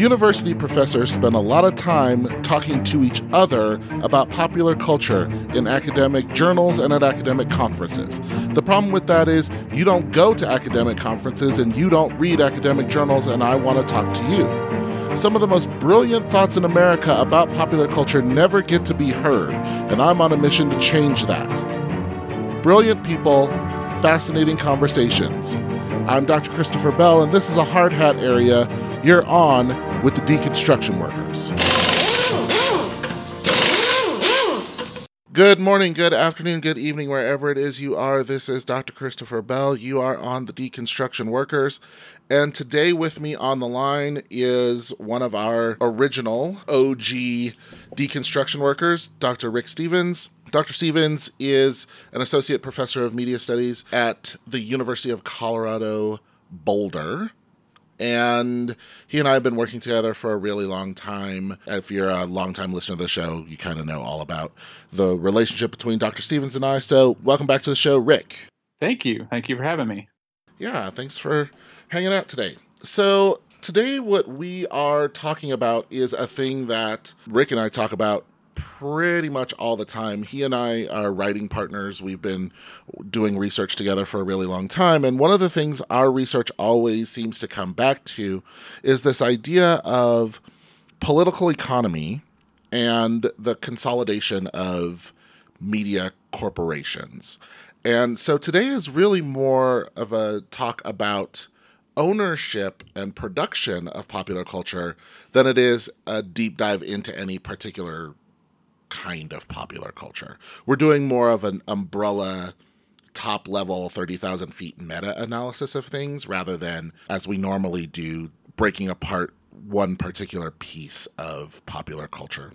University professors spend a lot of time talking to each other about popular culture in academic journals and at academic conferences. The problem with that is you don't go to academic conferences and you don't read academic journals, and I want to talk to you. Some of the most brilliant thoughts in America about popular culture never get to be heard, and I'm on a mission to change that. Brilliant people, fascinating conversations. I'm Dr. Christopher Bell, and this is a hard hat area you're on with the deconstruction workers. Good morning, good afternoon, good evening, wherever it is you are. This is Dr. Christopher Bell. You are on the Deconstruction Workers. And today, with me on the line is one of our original OG deconstruction workers, Dr. Rick Stevens. Dr. Stevens is an associate professor of media studies at the University of Colorado Boulder and he and I have been working together for a really long time. If you're a longtime listener to the show, you kind of know all about the relationship between Dr. Stevens and I. So, welcome back to the show, Rick. Thank you. Thank you for having me. Yeah, thanks for hanging out today. So, today, what we are talking about is a thing that Rick and I talk about pretty much all the time. He and I are writing partners. We've been doing research together for a really long time. And one of the things our research always seems to come back to is this idea of political economy and the consolidation of media corporations. And so today is really more of a talk about ownership and production of popular culture than it is a deep dive into any particular kind of popular culture. We're doing more of an umbrella top level 30,000 feet meta analysis of things rather than as we normally do breaking apart one particular piece of popular culture.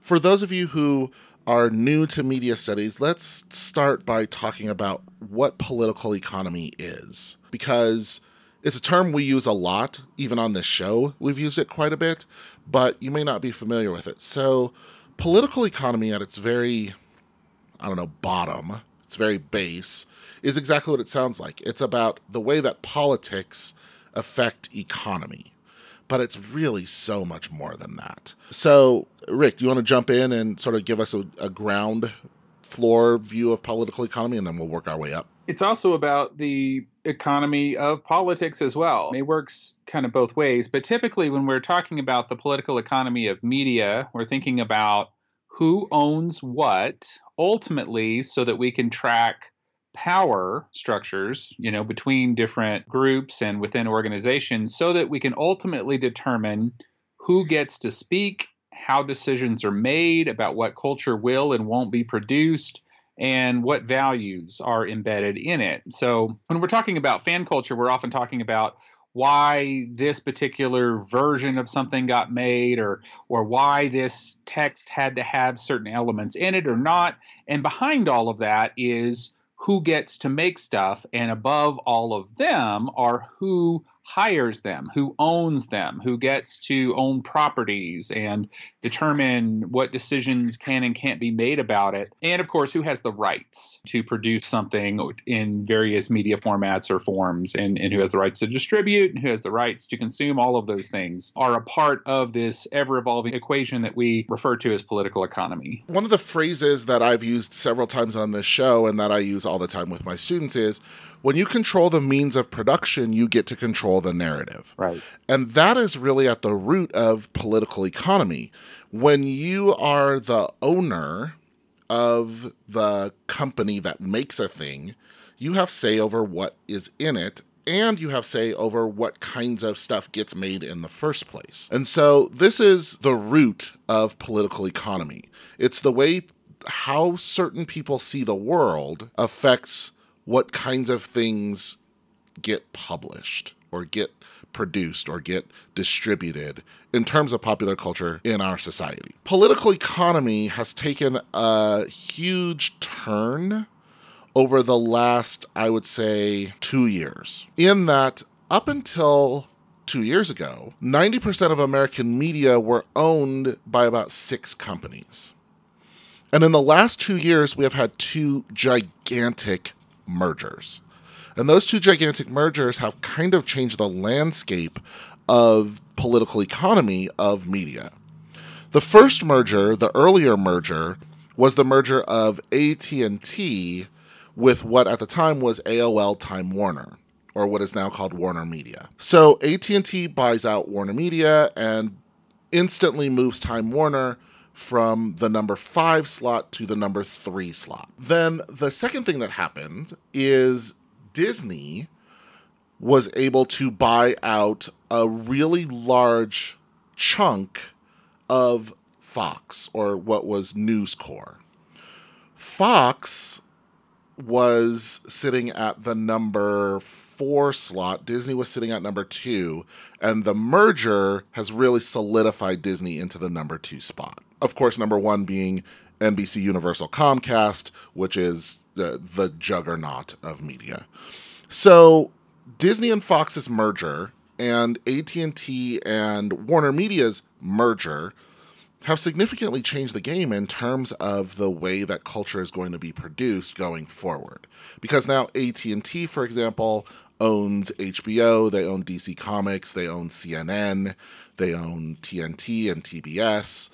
For those of you who are new to media studies, let's start by talking about what political economy is because it's a term we use a lot even on this show. We've used it quite a bit, but you may not be familiar with it. So, political economy at its very, I don't know, bottom, its very base, is exactly what it sounds like. It's about the way that politics affect economy. But it's really so much more than that. So, Rick, do you want to jump in and sort of give us a, a ground floor view of political economy and then we'll work our way up? It's also about the economy of politics as well. It works kind of both ways, but typically when we're talking about the political economy of media, we're thinking about who owns what ultimately so that we can track power structures, you know, between different groups and within organizations so that we can ultimately determine who gets to speak, how decisions are made about what culture will and won't be produced and what values are embedded in it. So, when we're talking about fan culture, we're often talking about why this particular version of something got made or or why this text had to have certain elements in it or not. And behind all of that is who gets to make stuff and above all of them are who hires them, who owns them, who gets to own properties and determine what decisions can and can't be made about it. And of course, who has the rights to produce something in various media formats or forms, and, and who has the rights to distribute, and who has the rights to consume. All of those things are a part of this ever evolving equation that we refer to as political economy. One of the phrases that I've used several times on this show and that I use all the time with my students is when you control the means of production, you get to control the narrative. Right. And that is really at the root of political economy. When you are the owner of the company that makes a thing, you have say over what is in it and you have say over what kinds of stuff gets made in the first place. And so this is the root of political economy. It's the way how certain people see the world affects what kinds of things get published or get produced or get distributed in terms of popular culture in our society. Political economy has taken a huge turn over the last, I would say, two years, in that up until two years ago, 90% of American media were owned by about six companies. And in the last two years, we have had two gigantic mergers. And those two gigantic mergers have kind of changed the landscape of political economy of media. The first merger, the earlier merger, was the merger of AT&T with what at the time was AOL Time Warner or what is now called Warner Media. So AT&T buys out Warner Media and instantly moves Time Warner from the number 5 slot to the number 3 slot. Then the second thing that happened is Disney was able to buy out a really large chunk of Fox or what was News Corp. Fox was sitting at the number four slot. Disney was sitting at number two, and the merger has really solidified Disney into the number two spot. Of course, number one being NBC Universal Comcast, which is the, the juggernaut of media. So Disney and Fox's merger and AT&T and Warner Media's merger have significantly changed the game in terms of the way that culture is going to be produced going forward. Because now AT&T, for example, owns HBO, they own DC Comics, they own CNN, they own TNT and TBS,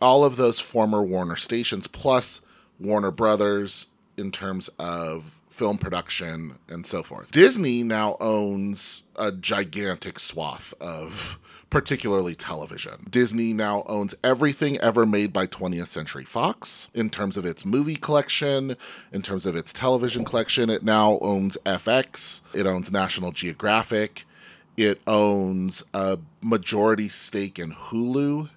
all of those former Warner stations plus Warner Brothers in terms of film production and so forth. Disney now owns a gigantic swath of particularly television. Disney now owns everything ever made by 20th Century Fox in terms of its movie collection, in terms of its television collection. It now owns FX, it owns National Geographic, it owns a majority stake in Hulu,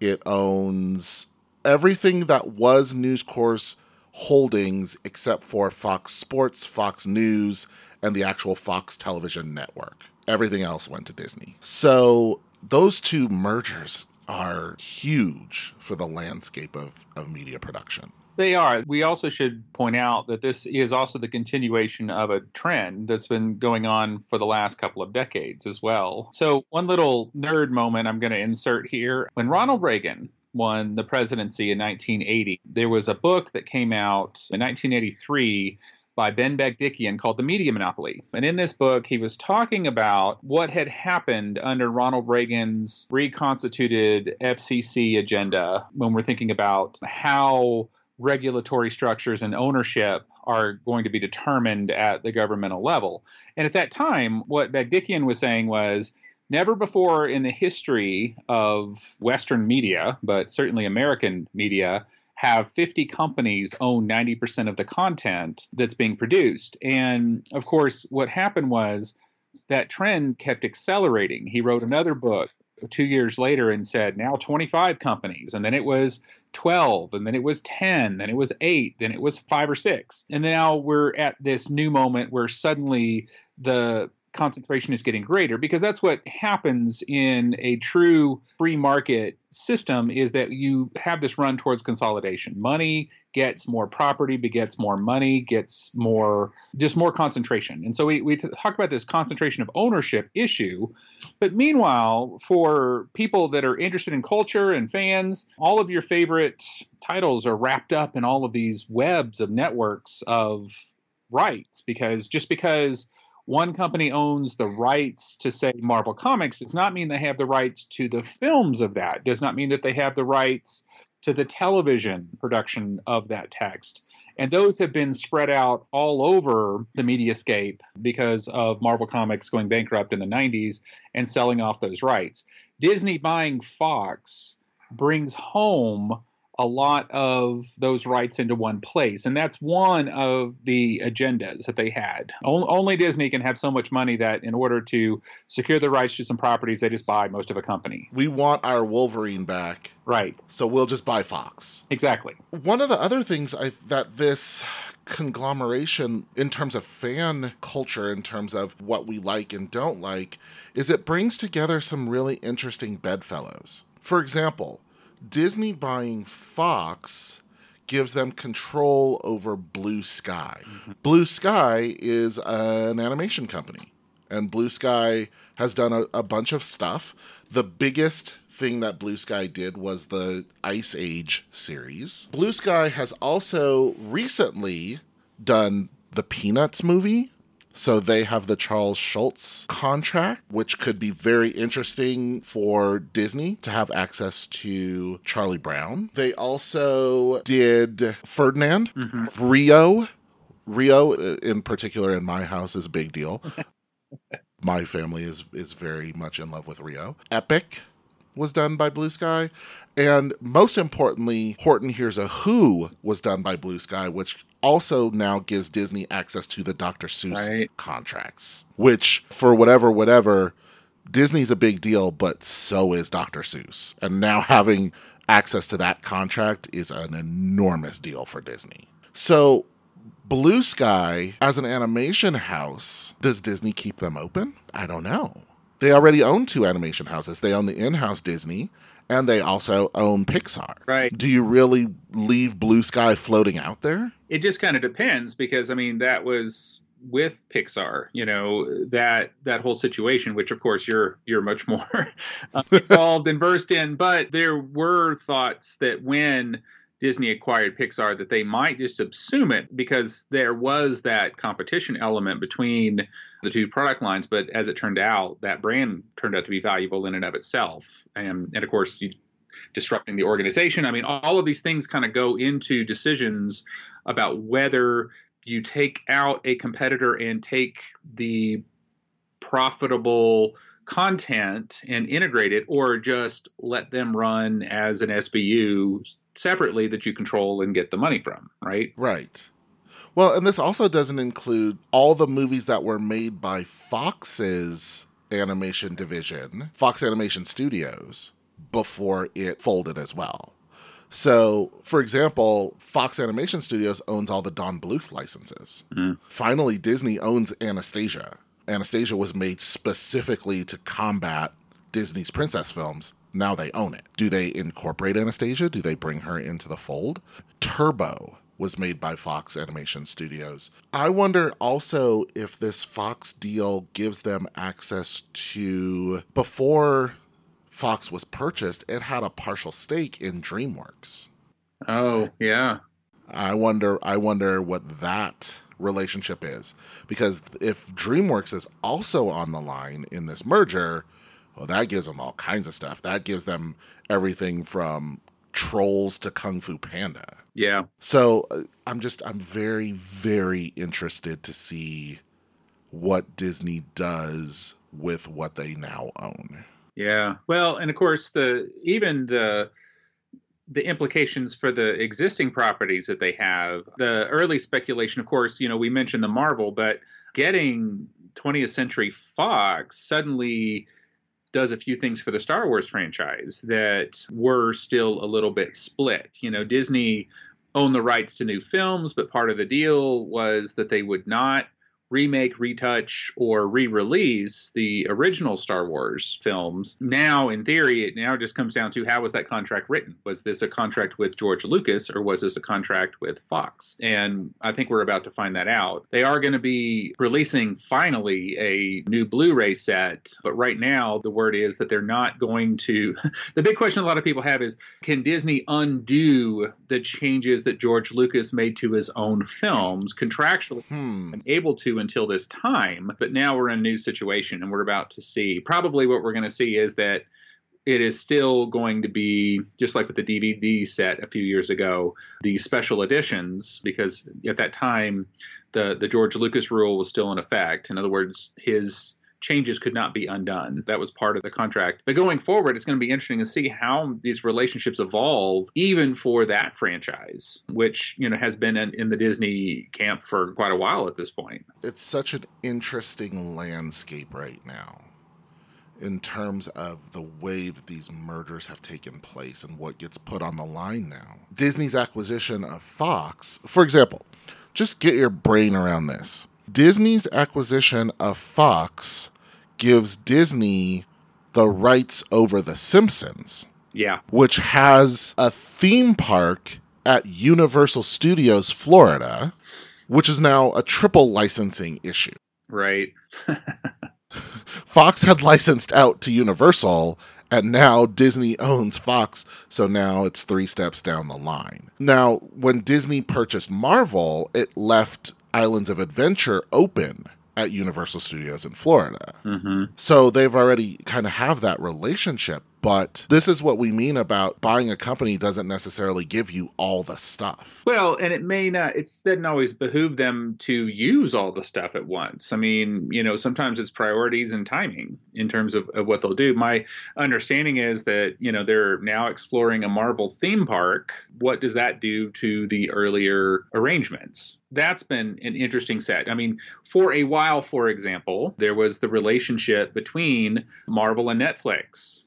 it owns everything that was News Corp's holdings except for Fox Sports, Fox News, and the actual Fox television network. Everything else went to Disney. So those two mergers are huge for the landscape of, of media production. They are. We also should point out that this is also the continuation of a trend that's been going on for the last couple of decades as well. So, one little nerd moment I'm going to insert here. When Ronald Reagan won the presidency in 1980, there was a book that came out in 1983 by Ben Bagdikian called The Media Monopoly. And in this book, he was talking about what had happened under Ronald Reagan's reconstituted FCC agenda when we're thinking about how regulatory structures and ownership are going to be determined at the governmental level. And at that time, what Bagdikian was saying was never before in the history of Western media, but certainly American media, have 50 companies own 90% of the content that's being produced. And of course, what happened was that trend kept accelerating. He wrote another book two years later and said, now 25 companies. And then it was 12, and then it was 10, then it was eight, then it was five or six. And now we're at this new moment where suddenly the concentration is getting greater because that's what happens in a true free market system is that you have this run towards consolidation. Money gets more property begets more money gets more just more concentration. And so we, we talk about this concentration of ownership issue but meanwhile for people that are interested in culture and fans all of your favorite titles are wrapped up in all of these webs of networks of rights because just because one company owns the rights to say Marvel Comics does not mean they have the rights to the films of that. Does not mean that they have the rights to the television production of that text. And those have been spread out all over the mediascape because of Marvel Comics going bankrupt in the 90s and selling off those rights. Disney buying Fox brings home a lot of those rights into one place. And that's one of the agendas that they had. Only Disney can have so much money that in order to secure the rights to some properties, they just buy most of a company. We want our Wolverine back. Right. So we'll just buy Fox. Exactly. One of the other things I, that this conglomeration in terms of fan culture in terms of what we like and don't like is it brings together some really interesting bedfellows. For example, Disney buying Fox gives them control over Blue Sky. Mm-hmm. Blue Sky is an animation company, and Blue Sky has done a, a, bunch of stuff. The biggest thing that Blue Sky did was the Ice Age series. Blue Sky has also recently done the Peanuts movie So they have the Charles Schulz contract, which could be very interesting for Disney to have access to Charlie Brown. They also did Ferdinand, Mhm. Rio. Rio, uh, in particular, in my house, is a big deal. my family is is very much in love with Rio. Epic was done by Blue Sky, and most importantly, Horton Hears a Who was done by Blue Sky, which also now gives Disney access to the Dr. Seuss Right. contracts. Which, for whatever, whatever, Disney's a big deal, but so is Dr. Seuss, and now having access to that contract is an enormous deal for Disney. So Blue Sky, as an animation house, does Disney keep them open? I don't know. They already own two animation houses. They own the in house Disney and they also own Pixar. Right. Do you really leave Blue Sky floating out there? It just kind of depends because I mean that was with Pixar, you know, that that whole situation, which of course you're you're much more uh, involved and versed in, but there were thoughts that when Disney acquired Pixar that they might just subsume it because there was that competition element between the two product lines, but as it turned out, that brand turned out to be valuable in and of itself. And and of course you disrupting the organization. I mean, all of these things kind of go into decisions about whether you take out a competitor and take the profitable content and integrate it, or just let them run as an SBU separately that you control and get the money from, right? Right. Well, and this also doesn't include all the movies that were made by Fox's animation division, Fox Animation Studios, before it folded as well. So, for example, Fox Animation Studios owns all the Don Bluth licenses. Mm. Finally, Disney owns Anastasia. Anastasia was made specifically to combat Disney's princess films. Now they own it. Do they incorporate Anastasia? Do they bring her into the fold? Turbo was made by Fox Animation Studios. I wonder also if this Fox deal gives them access to before Fox was purchased, it had a partial stake in DreamWorks. Oh, yeah. I wonder I wonder what that relationship is because if DreamWorks is also on the line in this merger, well that gives them all kinds of stuff. That gives them everything from Trolls to Kung Fu Panda. Yeah. So uh, I'm just I'm very very interested to see what Disney does with what they now own. Yeah. Well, and of course the even the the implications for the existing properties that they have. The early speculation, of course, you know, we mentioned the Marvel, but getting 20th Century Fox suddenly does a few things for the Star Wars franchise that were still a little bit split. You know, Disney owned the rights to new films, but part of the deal was that they would not remake, retouch, or re-release the original Star Wars films. Now, in theory, it now just comes down to how was that contract written? Was this a contract with George Lucas or was this a contract with Fox? And I think we're about to find that out. They are going to be releasing finally a new Blu-ray set, but right now the word is that they're not going to. the big question a lot of people have is, can Disney undo the changes that George Lucas made to his own films contractually? Hmm. able to until this time, but now we're in a new situation and we're about to see. Probably what we're going to see is that it is still going to be just like with the DVD set a few years ago, the special editions, because at that time the the George Lucas rule was still in effect. In other words, his changes could not be undone. That was part of the contract. But going forward, it's going to be interesting to see how these relationships evolve, even for that franchise, which you know has been in, in the Disney camp for quite a while at this point. it's such an interesting landscape right now in terms of the way that these murders have taken place and what gets put on the line now. Disney's acquisition of Fox, for example, just get your brain around this. Disney's acquisition of Fox gives Disney the rights over The Simpsons, Yeah, which has a theme park at Universal Studios Florida, which is now a triple licensing issue. right. Fox had licensed out to Universal, and now Disney owns Fox, so now it's three steps down the line. Now, when Disney purchased Marvel, it left Islands of Adventure open at Universal Studios in Florida. Mm-hmm. So they've already kind of have that relationship. But this is what we mean about buying a company doesn't necessarily give you all the stuff. Well, and it may not, it doesn't always behoove them to use all the stuff at once. I mean, you know, sometimes it's priorities and timing in terms of, of what they'll do. My understanding is that, you know, they're now exploring a Marvel theme park. What does that do to the earlier arrangements? That's been an interesting set. I mean, for a while, for example, there was the relationship between Marvel and Netflix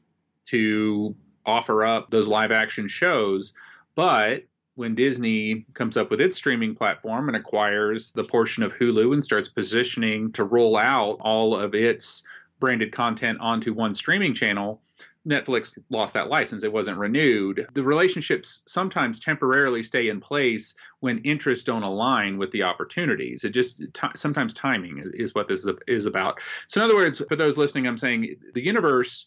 to offer up those live action shows. But when Disney comes up with its streaming platform and acquires the portion of Hulu and starts positioning to roll out all of its branded content onto one streaming channel, Netflix lost that license. It wasn't renewed. The relationships sometimes temporarily stay in place when interests don't align with the opportunities. It just t- sometimes timing is, is what this is, is about. So, in other words, for those listening, I'm saying the universe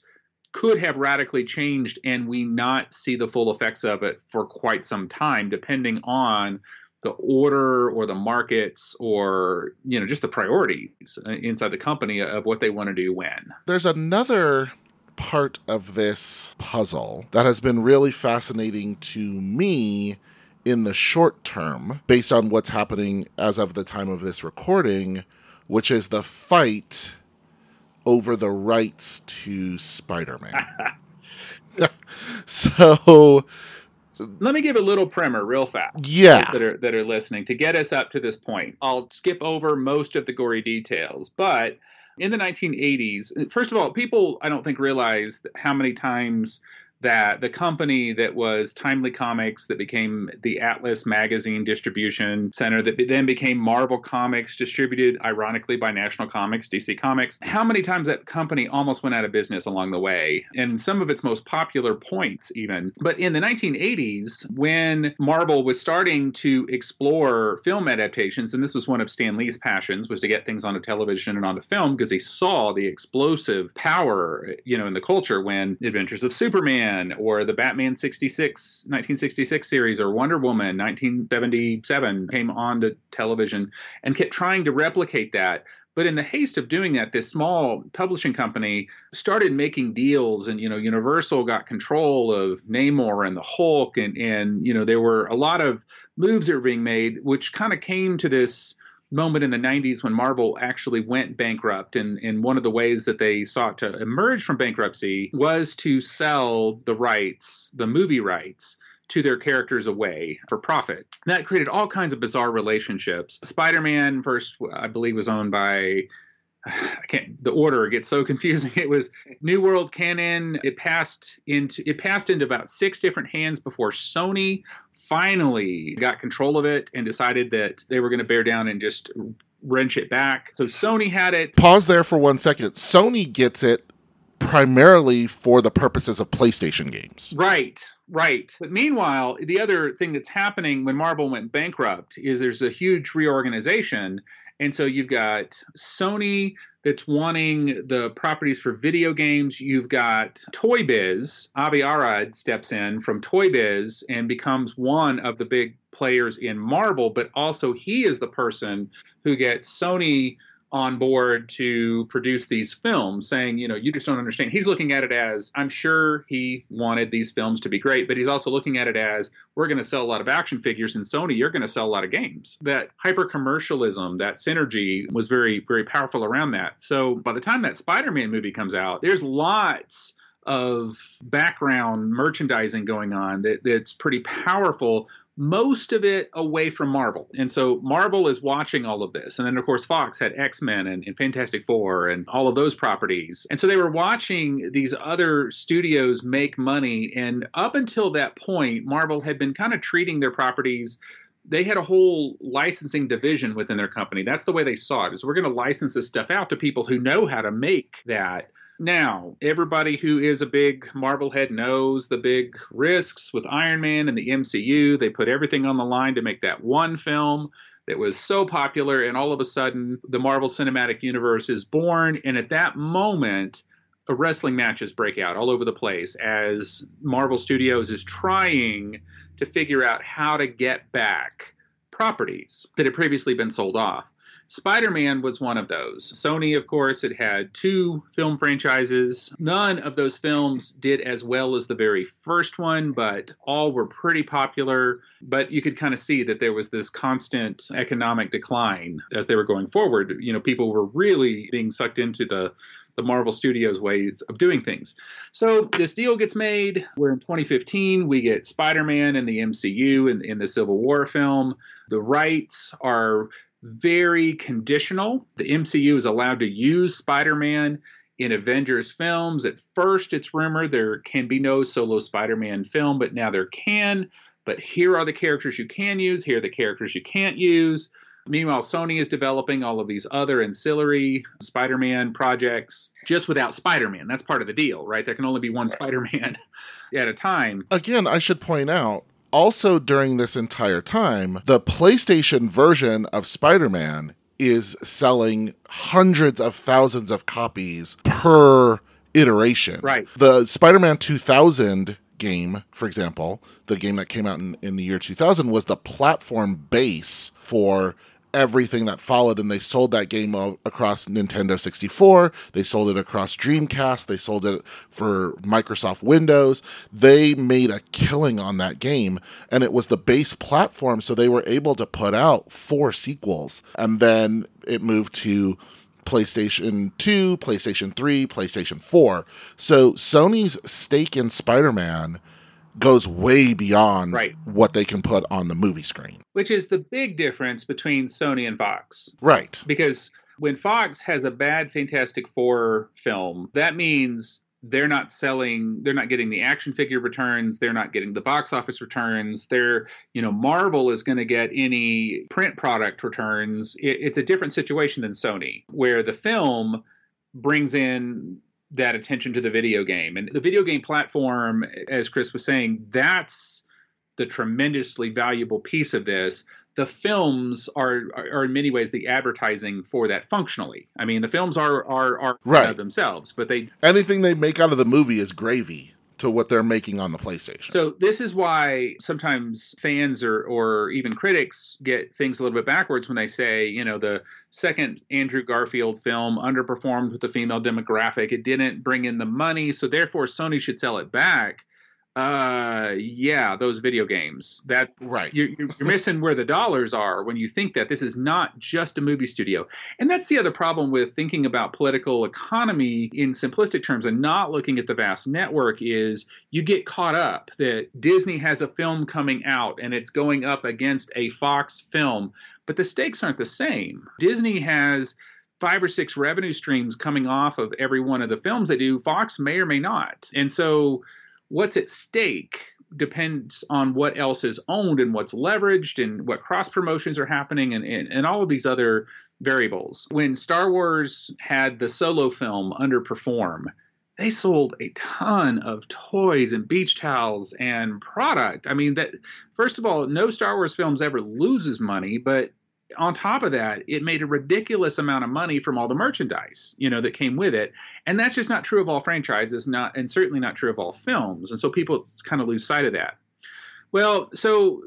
could have radically changed and we not see the full effects of it for quite some time, depending on the order or the markets or you know just the priorities uh, inside the company of what they want to do when. There's another part of this puzzle that has been really fascinating to me in the short term, based on what's happening as of the time of this recording, which is the fight over the rights to Spider Man. so. Let me give a little primer real fast. Yeah. That are, that are listening to get us up to this point. I'll skip over most of the gory details, but in the 1980s, first of all, people I don't think realize how many times that the company that was Timely Comics, that became the Atlas Magazine distribution center, that then became Marvel Comics, distributed ironically by National Comics, DC Comics, how many times that company almost went out of business along the way, and some of its most popular points, even. But in the 1980s, when Marvel was starting to explore film adaptations, and this was one of Stan Lee's passions, was to get things onto television and onto film because he saw the explosive power, you know, in the culture when Adventures of Superman or the Batman 66 1966 series or Wonder Woman 1977 came onto television and kept trying to replicate that. But in the haste of doing that this small publishing company started making deals and you know universal got control of namor and the hulk and and you know there were a lot of moves that were being made which kind of came to this moment in the 90s when Marvel actually went bankrupt. And, and one of the ways that they sought to emerge from bankruptcy was to sell the rights, the movie rights. To their characters away for profit. That created all kinds of bizarre relationships. Spider Man, first, I believe, was owned by I can't the order gets so confusing. It was New World Cannon. It passed into it passed into about six different hands before Sony finally got control of it and decided that they were going to bear down and just wrench it back. So Sony had it. Pause there for one second. Sony gets it primarily for the purposes of PlayStation games. Right, right. But meanwhile, the other thing that's happening when Marvel went bankrupt is there's a huge reorganization. And so you've got Sony that's wanting the properties for video games. You've got Toy Biz. Avi Arad steps in from Toy Biz and becomes one of the big players in Marvel, but also he is the person who gets Sony on board to produce these films, saying, you know, you just don't understand. He's looking at it as, I'm sure he wanted these films to be great, but he's also looking at it as, we're going to sell a lot of action figures, and Sony, you're going to sell a lot of games. That hyper commercialism, that synergy was very, very powerful around that. So by the time that Spider Man movie comes out, there's lots of background merchandising going on that, that's pretty powerful most of it away from Marvel. And so Marvel is watching all of this. And then, of course, Fox had X Men and, and, Fantastic Four and all of those properties. And so they were watching these other studios make money. And up until that point, Marvel had been kind of treating their properties. They had a whole licensing division within their company. That's the way they saw it. Is we're going to license this stuff out to people who know how to make that now, everybody who is a big Marvel head knows the big risks with Iron Man and the MCU. They put everything on the line to make that one film that was so popular, and all of a sudden, the Marvel Cinematic Universe is born. And at that moment, wrestling matches break out all over the place as Marvel Studios is trying to figure out how to get back properties that had previously been sold off. Spider Man was one of those. Sony, of course, it had two film franchises. None of those films did as well as the very first one, but all were pretty popular. But you could kind of see that there was this constant economic decline as they were going forward. You know, people were really being sucked into the the Marvel Studios ways of doing things. So this deal gets made. We're in 2015. We get Spider Man in the MCU in, in the Civil War film. The rights are very conditional. The MCU is allowed to use Spider Man in Avengers films. At first, it's rumored there can be no solo Spider Man film, but now there can. But here are the characters you can use, here are the characters you can't use. Meanwhile, Sony is developing all of these other ancillary Spider Man projects just without Spider Man. That's part of the deal, right? There can only be one Spider Man at a time. Again, I should point out also during this entire time, the PlayStation version of Spider Man is selling hundreds of thousands of copies per iteration. Right. The Spider Man 2000 game, for example, the game that came out in, in the year 2000, was the platform base for everything that followed and they sold that game across Nintendo 64 they sold it across Dreamcast they sold it for Microsoft Windows they made a killing on that game and it was the base platform so they were able to put out four sequels and then it moved to PlayStation 2, PlayStation 3, PlayStation 4. So Sony's stake in Spider-Man goes way beyond right. what they can put on the movie screen. Which is the big difference between Sony and Fox. Right. Because when Fox has a bad Fantastic Four film, that means they're not selling they're not getting the action figure returns they're not getting the box office returns they're you know marvel is going to get any print product returns it, it's a different situation than sony where the film brings in that attention to the video game. And the video game platform, as Chris was saying, that's the tremendously valuable piece of this. The films are, are, in many ways the advertising for that functionally. I mean, the films are are are right. themselves, but they anything they make out of the movie is gravy to what they're making on the PlayStation. So this is why sometimes fans or or even critics get things a little bit backwards when they say, you know, the second Andrew Garfield film underperformed with the female demographic. It didn't bring in the money, so therefore Sony should sell it back. Uh, yeah, those video games. That right. You're, you're missing where the dollars are when you think that this is not just a movie studio. And that's the other problem with thinking about political economy in simplistic terms and not looking at the vast network is you get caught up that Disney has a film coming out and it's going up against a Fox film, but the stakes aren't the same. Disney has five or six revenue streams coming off of every one of the films they do. Fox may or may not. And so what's at stake depends on what else is owned and what's leveraged and what cross promotions are happening and, and, and all of these other variables. When Star Wars had the solo film underperform, they sold a ton of toys and beach towels and product. I mean that first of all, no Star Wars films ever loses money, but on top of that, it made a ridiculous amount of money from all the merchandise, you know, that came with it. And that's just not true of all franchises, not and certainly not true of all films. And so people kind of lose sight of that. Well, so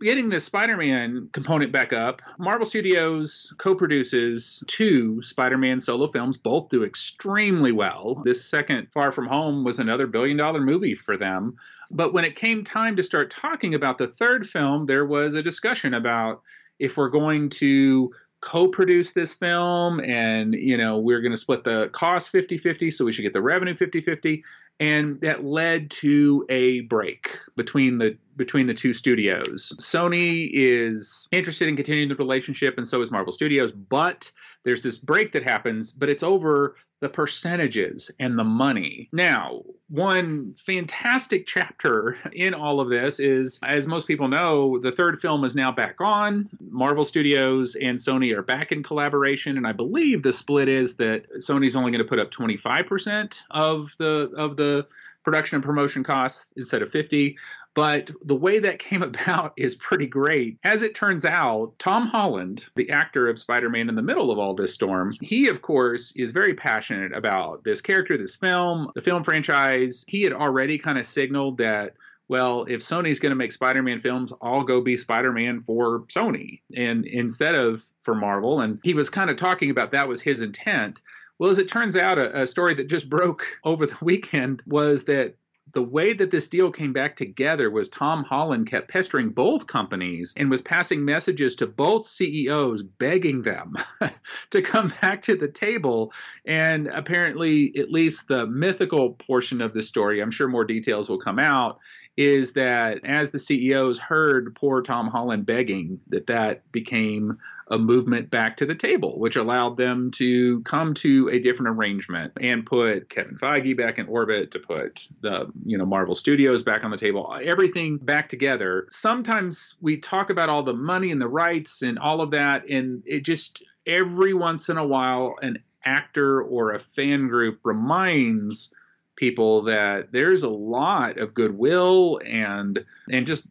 getting the Spider-Man component back up, Marvel Studios co-produces two Spider-Man solo films. Both do extremely well. This second, Far From Home, was another billion-dollar movie for them. But when it came time to start talking about the third film, there was a discussion about if we're going to co-produce this film and you know we're going to split the cost 50-50 so we should get the revenue 50-50 and that led to a break between the between the two studios. Sony is interested in continuing the relationship and so is marvel studios but there's this break that happens but it's over the percentages and the money. Now, one fantastic chapter in all of this is, as most people know, the third film is now back on. Marvel Studios and Sony are back in collaboration, and I believe the split is that Sony's only going to put up 25% of the of the production and promotion costs instead of 50. But the way that came about is pretty great. As it turns out, Tom Holland, the actor of Spider Man in the middle of all this storm, he, of course, is very passionate about this character, this film, the film franchise. He had already kind of signaled that well, if Sony's going to make Spider Man films, I'll go be Spider Man for Sony and instead of for Marvel. And he was kind of talking about that was his intent. Well, as it turns out, a, a story that just broke over the weekend was that the way that this deal came back together was Tom Holland kept pestering both companies and was passing messages to both CEOs begging them to come back to the table. And apparently, at least the mythical portion of the story, I'm sure more details will come out, is that as the CEOs heard poor Tom Holland begging, that that became a movement back to the table, which allowed them to come to a different arrangement and put Kevin Feige back in orbit, to put the you know Marvel Studios back on the table, everything back together. Sometimes we talk about all the money and the rights and all of that, and it just every once in a while an actor or a fan group reminds people that there's a lot of goodwill and and just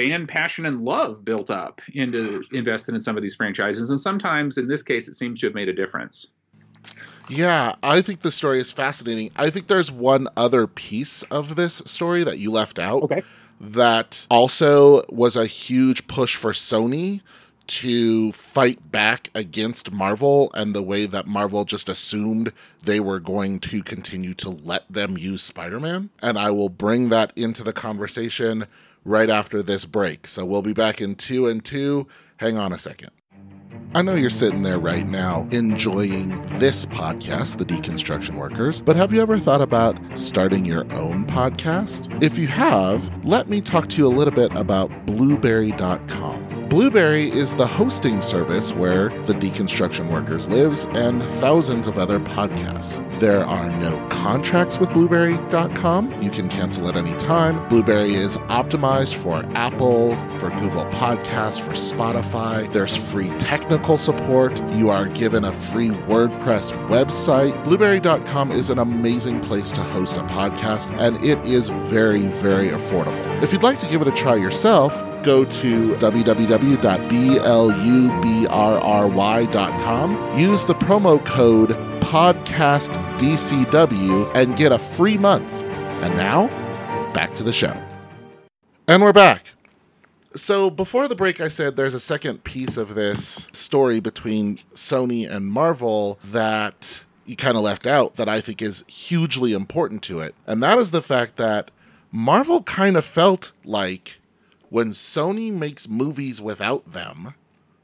fan passion and love built up into invested in some of these franchises. And sometimes in this case it seems to have made a difference. Yeah i think the story is fascinating. I think there's one other piece of this story that you left out okay. that also was a huge push for sony to fight back against Marvel and the way that Marvel just assumed they were going to continue to let them use Spider Man. And I will bring that into the conversation right after this break. So we'll be back in two and two. Hang on a second. I know you're sitting there right now enjoying this podcast, The Deconstruction Workers, but have you ever thought about starting your own podcast? If you have, let me talk to you a little bit about Blubrry.com. Blubrry is the hosting service where the deconstruction workers lives and thousands of other podcasts. There are no contracts with blubrry.com. You can cancel at any time. Blubrry is optimized for Apple, for Google Podcasts, for Spotify. There's free technical support. You are given a free WordPress website. Blubrry.com is an amazing place to host a podcast and it is very, very affordable. If you'd like to give it a try yourself, go to www.blubrry.com, use the promo code PODCASTDCW, and get a free month. And now, back to the show. And we're back. So, before the break, I said there's a second piece of this story between Sony and Marvel that you kind of left out that I think is hugely important to it. And that is the fact that Marvel kind of felt like when Sony makes movies without them,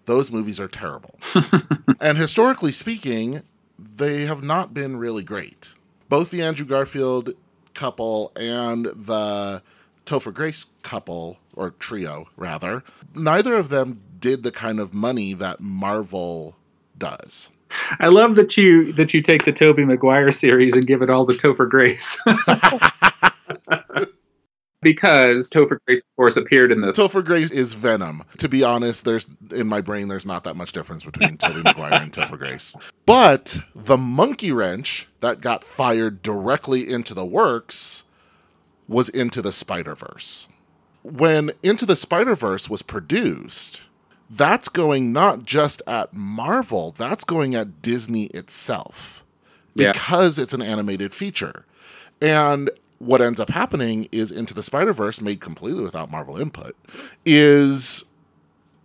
those movies are terrible. and historically speaking, they have not been really great. Both the Andrew Garfield couple and the Topher Grace couple, or trio rather, neither of them did the kind of money that Marvel does. I love that you that you take the Tobey Maguire series and give it all to Topher Grace. because Topher Grace, of course, appeared in the. Topher Grace is Venom. To be honest, there's in my brain, there's not that much difference between Tobey Maguire and Topher Grace. But the monkey wrench that got fired directly into the works was Into the Spider Verse. When Into the Spider Verse was produced, that's going not just at Marvel, that's going at Disney itself because yeah. it's an animated feature. And what ends up happening is Into the Spider Verse, made completely without Marvel input, is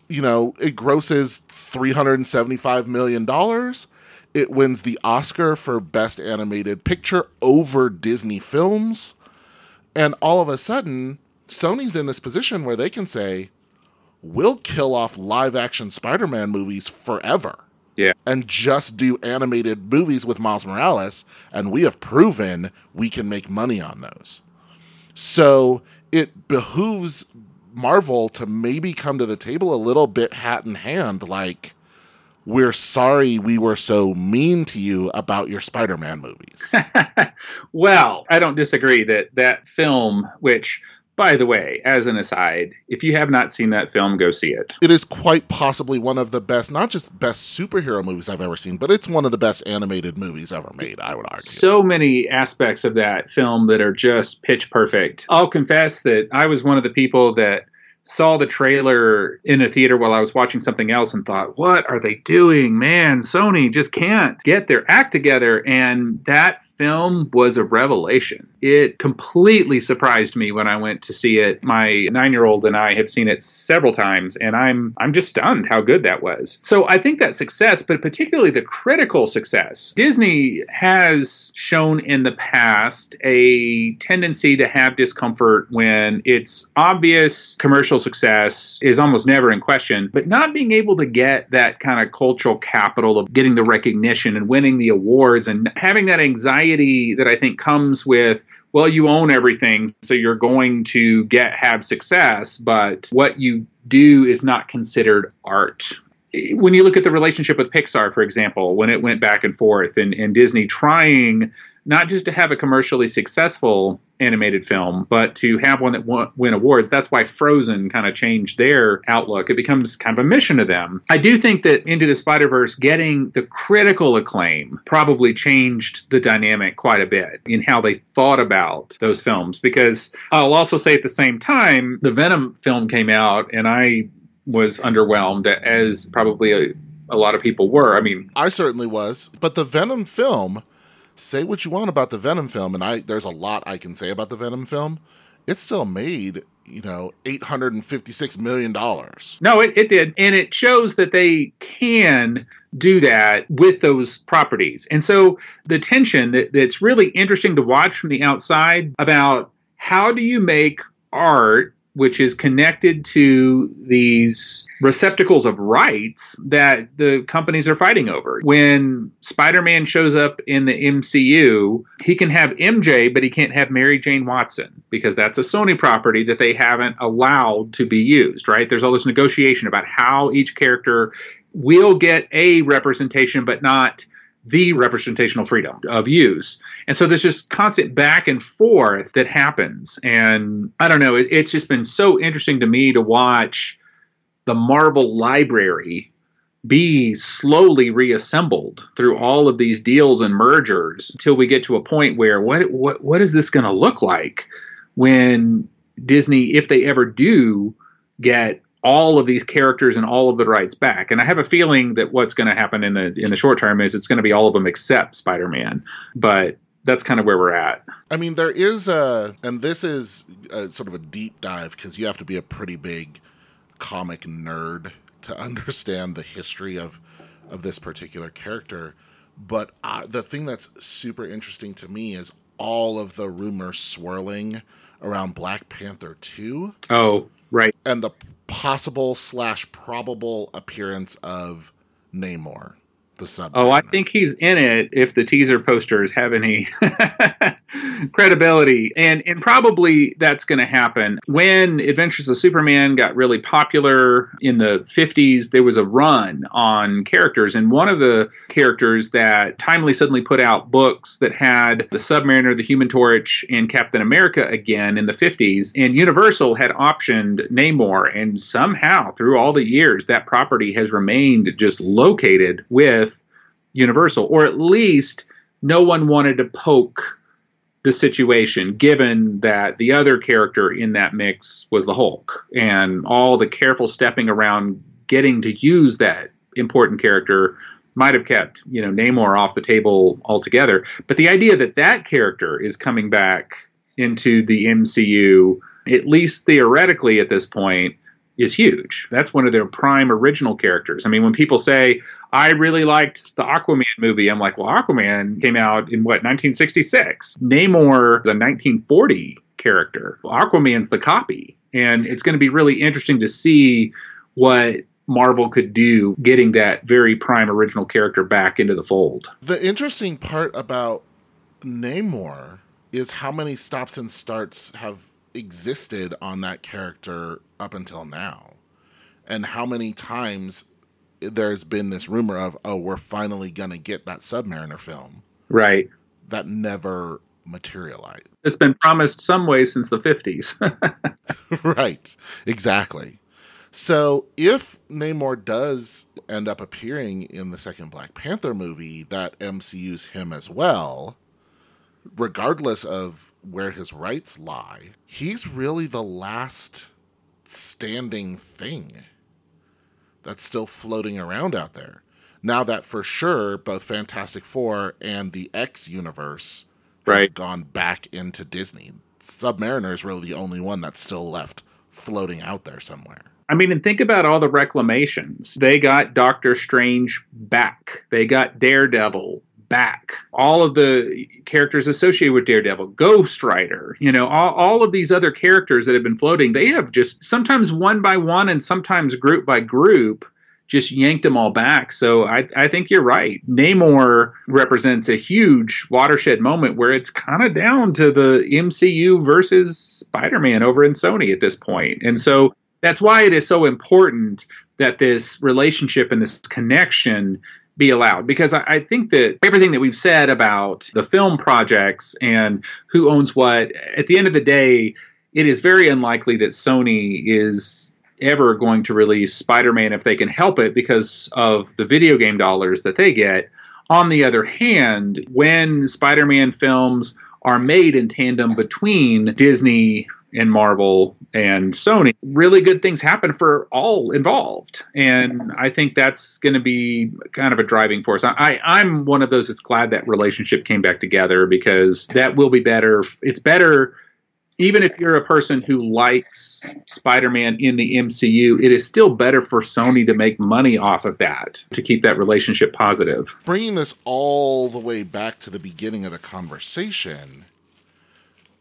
you know it grosses three hundred and seventy five million dollars. It wins the Oscar for Best Animated Picture over Disney films, and all of a sudden, Sony's in this position where they can say, "We'll kill off live action Spider Man movies forever." Yeah. And just do animated movies with Miles Morales, and we have proven we can make money on those. So it behooves Marvel to maybe come to the table a little bit hat in hand, like, we're sorry we were so mean to you about your Spider-Man movies. well, I don't disagree that that film, which by the way, as an aside, if you have not seen that film, go see it. It is quite possibly one of the best, not just best superhero movies I've ever seen, but it's one of the best animated movies ever made, I would argue. So many aspects of that film that are just pitch perfect. I'll confess that I was one of the people that saw the trailer in a theater while I was watching something else and thought, what are they doing? Man, Sony just can't get their act together. And that film was a revelation. It completely surprised me when I went to see it. My 9-year-old and I have seen it several times and I'm I'm just stunned how good that was. So I think that success, but particularly the critical success. Disney has shown in the past a tendency to have discomfort when its obvious commercial success is almost never in question, but not being able to get that kind of cultural capital of getting the recognition and winning the awards and having that anxiety that I think comes with well you own everything so you're going to get have success but what you do is not considered art. When you look at the relationship with Pixar, for example, when it went back and forth, and, and Disney trying not just to have a commercially successful animated film, but to have one that win awards. That's why Frozen kind of changed their outlook. It becomes kind of a mission to them. I do think that Into the Spider Verse getting the critical acclaim probably changed the dynamic quite a bit in how they thought about those films. Because I'll also say at the same time, the Venom film came out, and I was underwhelmed, as probably a, a lot of people were. I mean, I certainly was. But the Venom film say what you want about the Venom film, and I there's a lot I can say about the Venom film. It still made you know eight hundred and fifty six million dollars. No, it, it did, and it shows that they can do that with those properties. And so the tension that, that's really interesting to watch from the outside about how do you make art which is connected to these receptacles of rights that the companies are fighting over. When Spider Man shows up in the MCU, he can have MJ, but he can't have Mary Jane Watson because that's a Sony property that they haven't allowed to be used, right? There's all this negotiation about how each character will get a representation, but not the representational freedom of use. And so there's just constant back and forth that happens. And I don't know, it, it's just been so interesting to me to watch the Marvel library be slowly reassembled through all of these deals and mergers until we get to a point where what what what is this going to look like when Disney if they ever do get all of these characters and all of the rights back. And I have a feeling that what's going to happen in the in the short term is it's going to be all of them except Spider-Man. But that's kind of where we're at. I mean, there is a, and this is a, sort of a deep dive because you have to be a pretty big comic nerd to understand the history of of this particular character. But uh, the thing that's super interesting to me is all of the rumors swirling around Black Panther 2. Oh, right. And the possible slash probable appearance of Namor the sub. Oh, I think he's in it if the teaser posters have any credibility, and and probably that's going to happen when Adventures of Superman got really popular in the 50s. There was a run on characters, and one of the characters that Timely suddenly put out books that had the Submariner, the Human Torch, and Captain America again in the 50s, and Universal had optioned Namor, and somehow through all the years that property has remained just located with Universal, or at least no one wanted to poke the situation, given that the other character in that mix was the Hulk, and all the careful stepping around getting to use that important character might have kept you know Namor off the table altogether. But the idea that that character is coming back into the MCU, at least theoretically at this point, is huge. That's one of their prime original characters. I mean, when people say, I really liked the Aquaman movie, I'm like, well, Aquaman came out in what, 1966? Namor is a 1940 character. Aquaman's the copy. And it's going to be really interesting to see what Marvel could do getting that very prime original character back into the fold. The interesting part about Namor is how many stops and starts have existed on that character up until now? And how many times there's been this rumor of oh we're finally gonna get that submariner film right. that never materialized? It's been promised some way since the 50s right. Exactly. So if namor does end up appearing in the second black panther movie that mcu's him as well regardless of where his rights lie, he's really the last standing thing that's still floating around out there. Now that for sure both Fantastic Four and the X universe right. have gone back into Disney. Submariner is really the only one that's still left floating out there somewhere. I mean, and think about all the reclamations. They got Doctor Strange back. They got Daredevil back. All of the characters associated with Daredevil, Ghost Rider, you know, all, all of these other characters that have been floating, they have just sometimes one by one and sometimes group by group just yanked them all back. So I, I think you're right. Namor represents a huge watershed moment where it's kind of down to the MCU versus Spider Man over in Sony at this point. And so that's why it is so important that this relationship and this connection be allowed because I, I, think that everything that we've said about the film projects and who owns what at the end of the day it is very unlikely that sony is ever going to release Spider-Man if they can help it because of the video game dollars that they get. On the other hand, when Spider-Man films are made in tandem between Disney and Marvel and Sony, really good things happen for all involved. And I think that's going to be kind of a driving force. I, I'm one of those that's glad that relationship came back together because that will be better. It's better even if you're a person who likes Spider-Man in the MCU, it is still better for Sony to make money off of that to keep that relationship positive. Bringing this all the way back to the beginning of the conversation,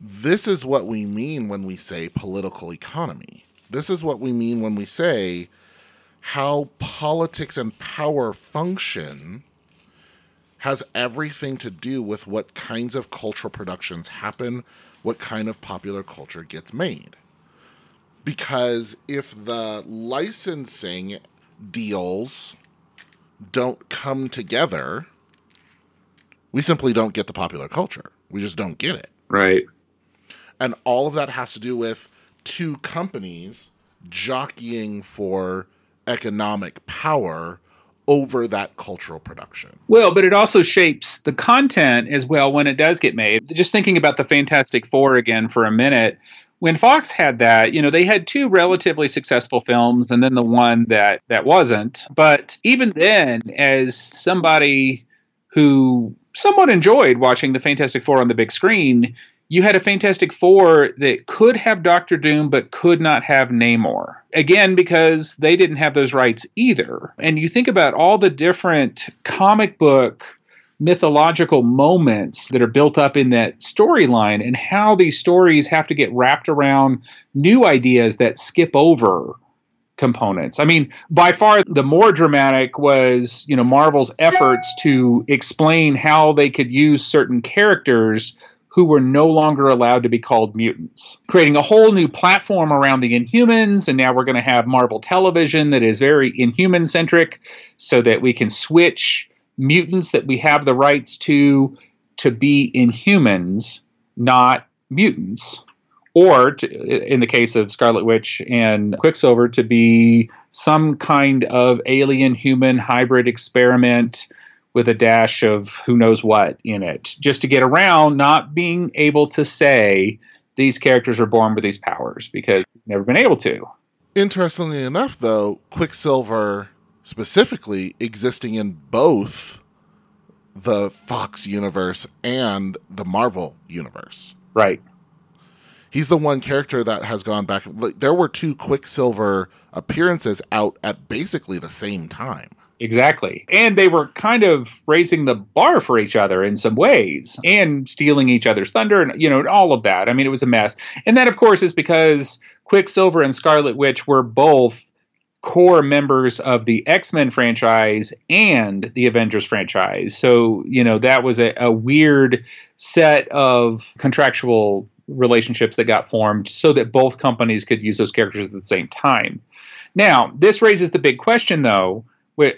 this is what we mean when we say political economy. This is what we mean when we say how politics and power function has everything to do with what kinds of cultural productions happen, what kind of popular culture gets made. Because if the licensing deals don't come together, we simply don't get the popular culture. We just don't get it. Right. And all of that has to do with two companies jockeying for economic power over that cultural production. Well, but it also shapes the content as well when it does get made. Just thinking about the Fantastic Four again for a minute. When Fox had that, you know, they had two relatively successful films and then the one that that wasn't. But even then as somebody who somewhat enjoyed watching the Fantastic Four on the big screen, you had a Fantastic Four that could have Doctor Doom but could not have Namor. Again, because they didn't have those rights either. And you think about all the different comic book mythological moments that are built up in that storyline and how these stories have to get wrapped around new ideas that skip over components. I mean, by far the more dramatic was, you know, Marvel's efforts to explain how they could use certain characters who were no longer allowed to be called mutants, creating a whole new platform around the Inhumans. And now we're going to have Marvel television that is very Inhuman centric so that we can switch mutants that we have the rights to to be Inhumans, not mutants. Or, to, in the case of Scarlet Witch and Quicksilver, to be some kind of alien human hybrid experiment with a dash of who knows what in it, just to get around not being able to say these characters are born with these powers because never been able to. Interestingly enough, though, Quicksilver specifically existing in both the Fox universe and the Marvel universe. Right. He's the one character that has gone back. There were two Quicksilver appearances out at basically the same time. Exactly. And they were kind of raising the bar for each other in some ways and stealing each other's thunder and, you know, all of that. I mean, it was a mess. And that, of course, is because Quicksilver and Scarlet Witch were both core members of the X Men franchise and the Avengers franchise. So, you know, that was a, a weird set of contractual relationships that got formed so that both companies could use those characters at the same time. Now, this raises the big question, though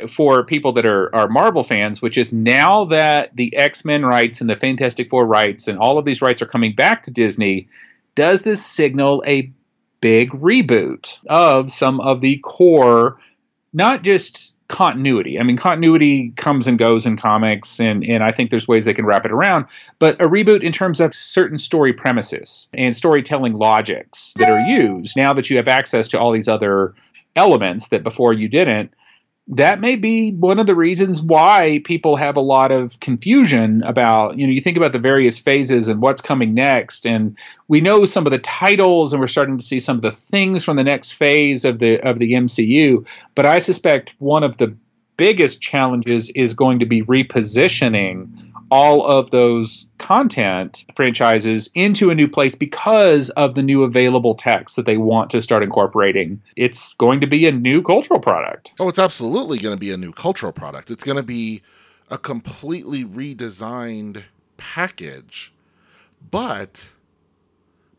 for people that are, are Marvel fans, which is now that the X Men rights and the Fantastic Four rights and all of these rights are coming back to Disney, does this signal a big reboot of some of the core, not just continuity? I mean, continuity comes and goes in comics, and, and I think there's ways they can wrap it around, but a reboot in terms of certain story premises and storytelling logics that are used now that you have access to all these other elements that before you didn't that may be one of the reasons why people have a lot of confusion about you know you think about the various phases and what's coming next and we know some of the titles and we're starting to see some of the things from the next phase of the of the MCU but I suspect one of the biggest challenges is going to be repositioning all of those content franchises into a new place because of the new available text that they want to start incorporating. It's going to be a new cultural product. Oh, it's absolutely going to be a new cultural product. It's going to be a completely redesigned package. But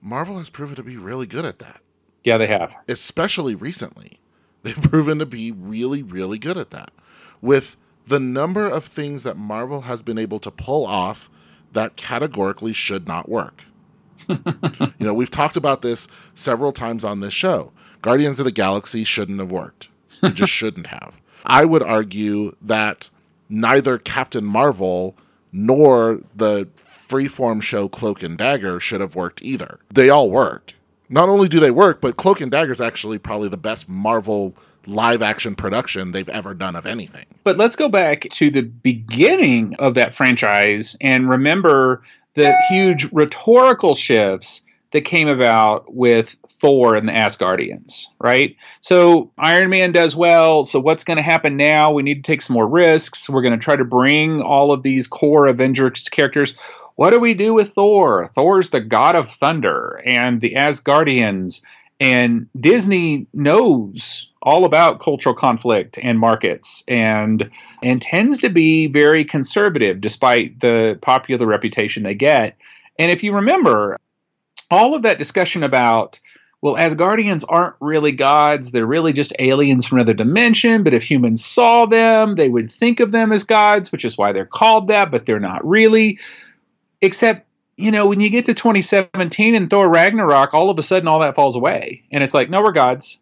Marvel has proven to be really good at that. Yeah, they have. Especially recently. They've proven to be really, really good at that. With the number of things that Marvel has been able to pull off that categorically should not work. you know, we've talked about this several times on this show. Guardians of the Galaxy shouldn't have worked. It just shouldn't have. I would argue that neither Captain Marvel nor the freeform show Cloak and Dagger should have worked either. They all work. Not only do they work, but Cloak and Dagger is actually probably the best Marvel live action production they've ever done of anything. But let's go back to the beginning of that franchise and remember the huge rhetorical shifts that came about with Thor and the Asgardians, right? So Iron Man does well. So what's going to happen now? We need to take some more risks. We're going to try to bring all of these core Avengers characters. What do we do with Thor? Thor's the god of thunder, and the Asgardians and Disney knows all about cultural conflict and markets and and tends to be very conservative despite the popular reputation they get. And if you remember, all of that discussion about well, Asgardians aren't really gods. They're really just aliens from another dimension. But if humans saw them, they would think of them as gods, which is why they're called that, but they're not really. Except you know, when you get to 2017 and Thor Ragnarok, all of a sudden all that falls away. And it's like, no, we're gods.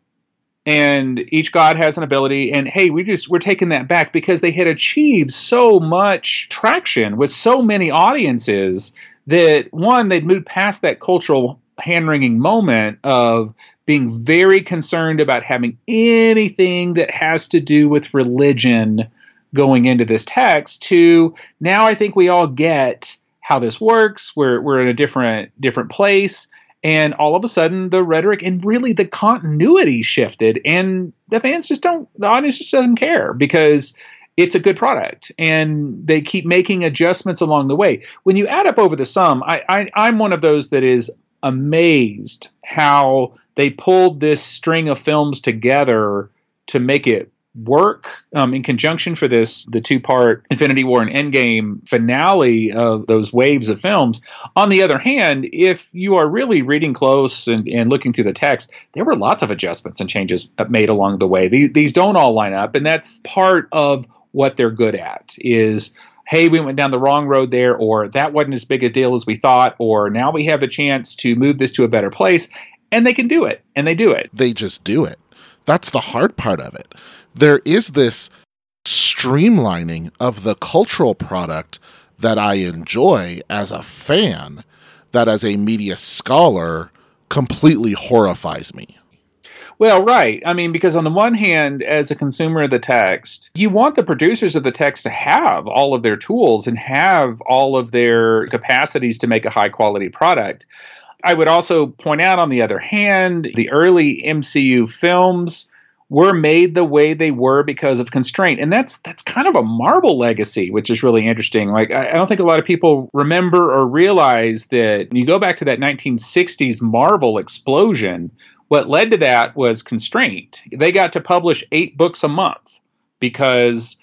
And each god has an ability. And hey, we just we're taking that back because they had achieved so much traction with so many audiences that one, they'd moved past that cultural hand wringing moment of being very concerned about having anything that has to do with religion going into this text to now I think we all get how this works. We're we're in a different different place, and all of a sudden the rhetoric and really the continuity shifted, and the fans just don't. The audience just doesn't care because it's a good product, and they keep making adjustments along the way. When you add up over the sum, I, I I'm one of those that is amazed how they pulled this string of films together to make it work um, in conjunction for this the two part infinity war and endgame finale of those waves of films on the other hand if you are really reading close and, and looking through the text there were lots of adjustments and changes made along the way these, these don't all line up and that's part of what they're good at is hey, we went down the wrong road there, or that wasn't as big a deal as we thought, or now we have a chance to move this to a better place. And they can do it, and they do it. They just do it. That's the hard part of it there is this streamlining of the cultural product that I enjoy as a fan that as a media scholar completely horrifies me. Well, right. I mean, because on the one hand, as a consumer of the text, you want the producers of the text to have all of their tools and have all of their capacities to make a high quality product. I would also point out, on the other hand, the early MCU films were made the way they were because of constraint. And that's that's kind of a marvel legacy which is really interesting. Like I, I, don't think a lot of people remember or realize that you go back to that 1960s marvel explosion what led to that was constraint. They got to publish eight books a month because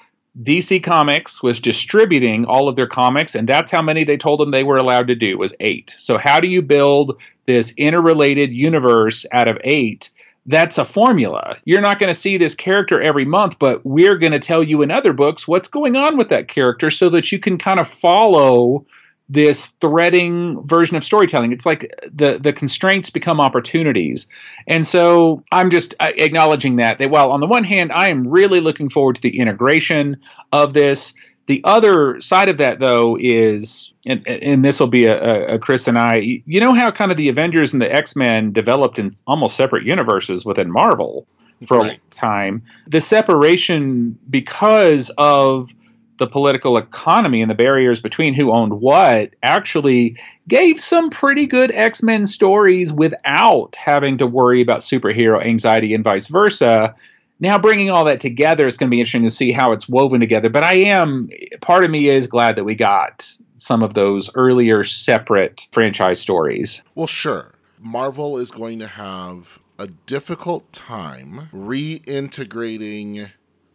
DC Comics was distributing all of their comics, and that's how many they told them they were allowed to do was eight. So how do you build this interrelated universe out of eight that's a formula. You're not going to see this character every month, but we're going to tell you in other books what's going on with that character so that you can kind of follow this threading version of storytelling. It's like the the constraints become opportunities. And so I'm just uh, acknowledging that that while on the one hand I am really looking forward to the integration of this the other side of that, though, is, and, and this will be a, a, Chris and I, you know how kind of the Avengers and the X Men developed in almost separate universes within Marvel. for Right. a time. The separation because of the political economy and the barriers between who owned what actually gave some pretty good X Men stories without having to worry about superhero anxiety and vice versa. Now, bringing all that together, it's going to be interesting to see how it's woven together. But I am, part of me is glad that we got some of those earlier separate franchise stories. Well, sure. Marvel is going to have a difficult time reintegrating,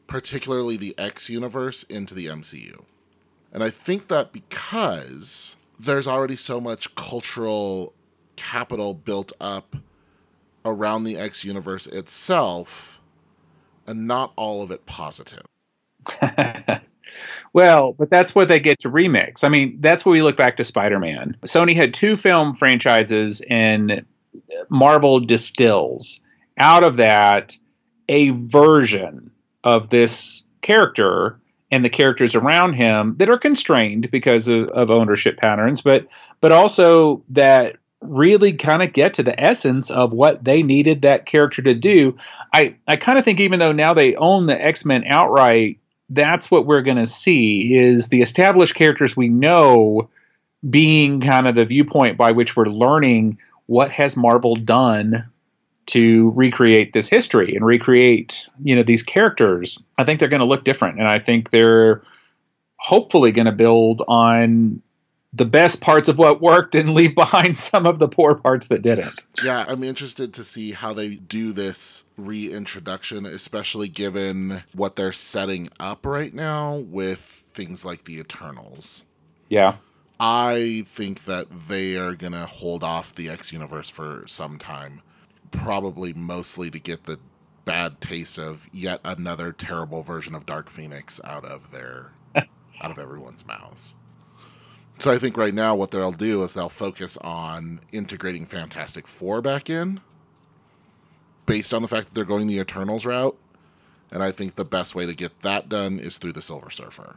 particularly the X universe, into the MCU. And I think that because there's already so much cultural capital built up around the X universe itself, and not all of it positive. well, but that's what they get to remix. I mean, that's where we look back to Spider Man. Sony had two film franchises, and Marvel distills out of that a version of this character and the characters around him that are constrained because of, of ownership patterns, but but also that really kind of get to the essence of what they needed that character to do. I, I kind of think even though now they own the X-Men outright, that's what we're going to see is the established characters we know being kind of the viewpoint by which we're learning what has Marvel done to recreate this history and recreate, you know, these characters. I think they're going to look different and I think they're hopefully going to build on the best parts of what worked and leave behind some of the poor parts that didn't. Yeah, I'm interested to see how they do this reintroduction, especially given what they're setting up right now with things like the Eternals. Yeah. I think that they are going to hold off the X universe for some time, probably mostly to get the bad taste of yet another terrible version of Dark Phoenix out of their out of everyone's mouths. So I think right now what they'll do is they'll focus on integrating Fantastic Four back in, based on the fact that they're going the Eternals route. And I think the best way to get that done is through the Silver Surfer.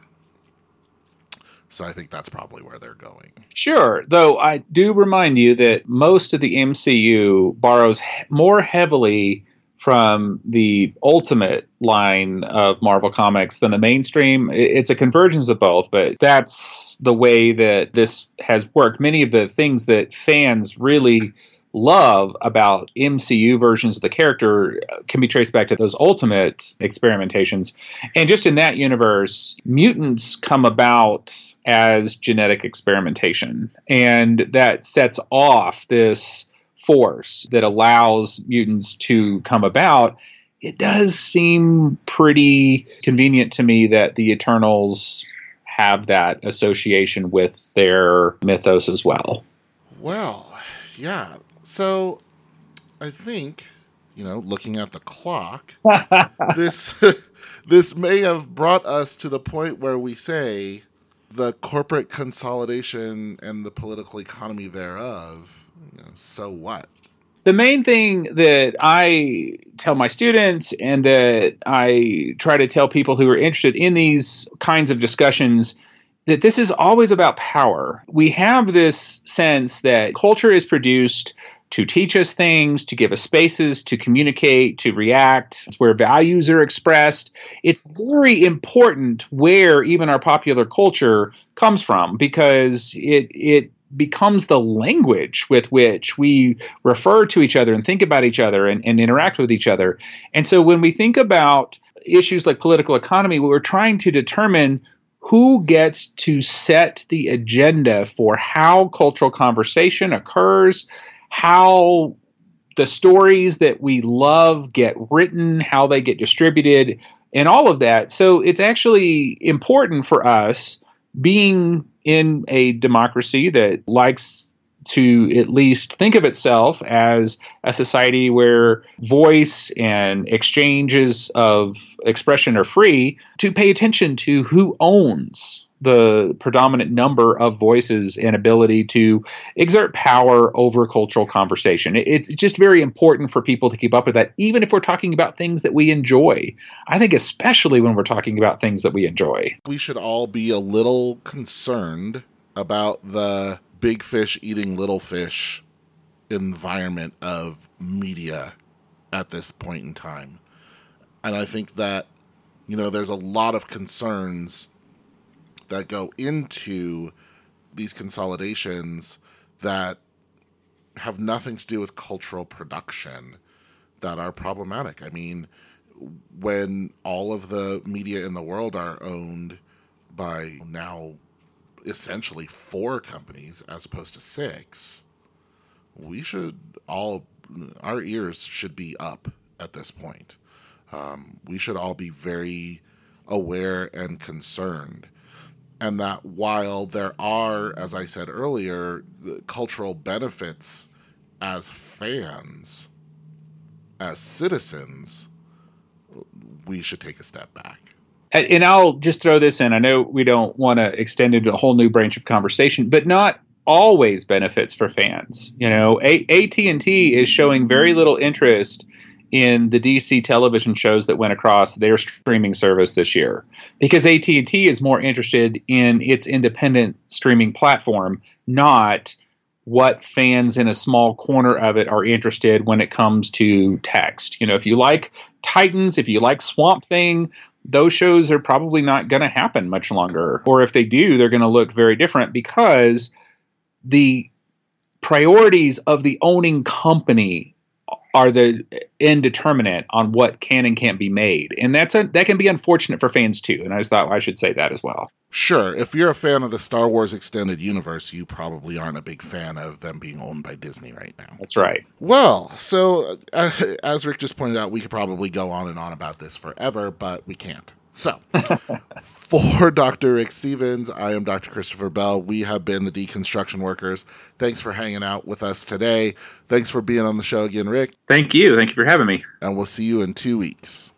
So I think that's probably where they're going. Sure, though I do remind you that most of the MCU borrows he- more heavily from the ultimate line of Marvel Comics than the mainstream. It's a convergence of both, but that's the way that this has worked. Many of the things that fans really love about MCU versions of the character uh, can be traced back to those ultimate experimentations. And just in that universe, mutants come about as genetic experimentation. And that sets off this force that allows mutants to come about. It does seem pretty convenient to me that the Eternals have that association with their mythos as well. Well, yeah. So I think, you know, looking at the clock, this this may have brought us to the point where we say the corporate consolidation and the political economy thereof. You know, so what? the main thing that I tell my students and that I try to tell people who are interested in these kinds of discussions that this is always about power. We have this sense that culture is produced to teach us things, to give us spaces, to communicate, to react. It's where values are expressed. It's very important where even our popular culture comes from because it it becomes the language with which we refer to each other and think about each other and, and interact with each other. And so when we think about issues like political economy, we're trying to determine who gets to set the agenda for how cultural conversation occurs, how the stories that we love get written, how they get distributed, and all of that. So it's actually important for us being in a democracy that likes to at least think of itself as a society where voice and exchanges of expression are free, to pay attention to who owns the predominant number of voices and ability to exert power over cultural conversation. It's just very important for people to keep up with that, even if we're talking about things that we enjoy. I think, especially when we're talking about things that we enjoy. We should all be a little concerned about the big fish eating little fish environment of media at this point in time. And I think that, you know, there's a lot of concerns that go into these consolidations that have nothing to do with cultural production that are problematic. I mean, when all of the media in the world are owned by now essentially four companies as opposed to six, we should all, our ears should be up at this point. Um, we should all be very aware and concerned. And that while there are, as I said earlier, cultural benefits as fans, as citizens, we should take a step back. And I'll just throw this in. I know we don't want to extend into a whole new branch of conversation, but not always benefits for fans. You know, AT and T is showing very little interest in the DC television shows that went across their streaming service this year because AT&T is more interested in its independent streaming platform not what fans in a small corner of it are interested when it comes to text. You know, if you like Titans, if you like Swamp Thing, those shows are probably not going to happen much longer. Or if they do, they're going to look very different because the priorities of the owning company are the indeterminate on what can and can't be made, and that's a that can be unfortunate for fans too. And I just thought I should say that as well. Sure, if you're a fan of the Star Wars extended universe, you probably aren't a big fan of them being owned by Disney right now. That's right. Well, so uh, as Rick just pointed out, we could probably go on and on about this forever, but we can't. So, for Dr. Rick Stevens, I am Dr. Christopher Bell. We have been the Deconstruction Workers. Thanks for hanging out with us today. Thanks for being on the show again, Rick. Thank you. Thank you for having me. And we'll see you in two weeks.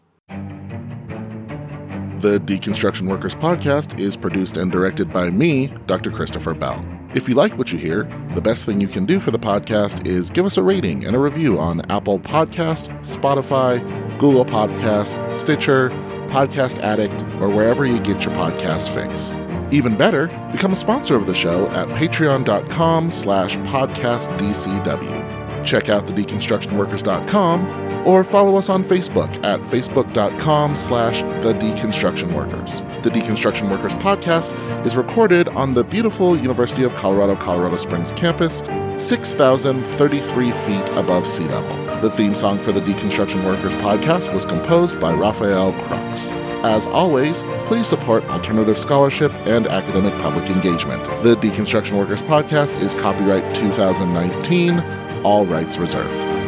The Deconstruction Workers podcast is produced and directed by me, Dr. Christopher Bell. If you like what you hear, the best thing you can do for the podcast is give us a rating and a review on Apple Podcast, Spotify, Google Podcast, Stitcher, Podcast Addict, or wherever you get your podcast fix. Even better, become a sponsor of the show at patreon.com slash podcastdcw. Check out thedeconstructionworkers.com or follow us on Facebook at facebook.com slash the deconstruction workers. The Deconstruction Workers podcast is recorded on the beautiful University of Colorado, Colorado Springs campus, 6,033 feet above sea level. The theme song for the Deconstruction Workers podcast was composed by Raphael Crux. As always, please support alternative scholarship and academic public engagement. The Deconstruction Workers podcast is copyright 2019, all rights reserved.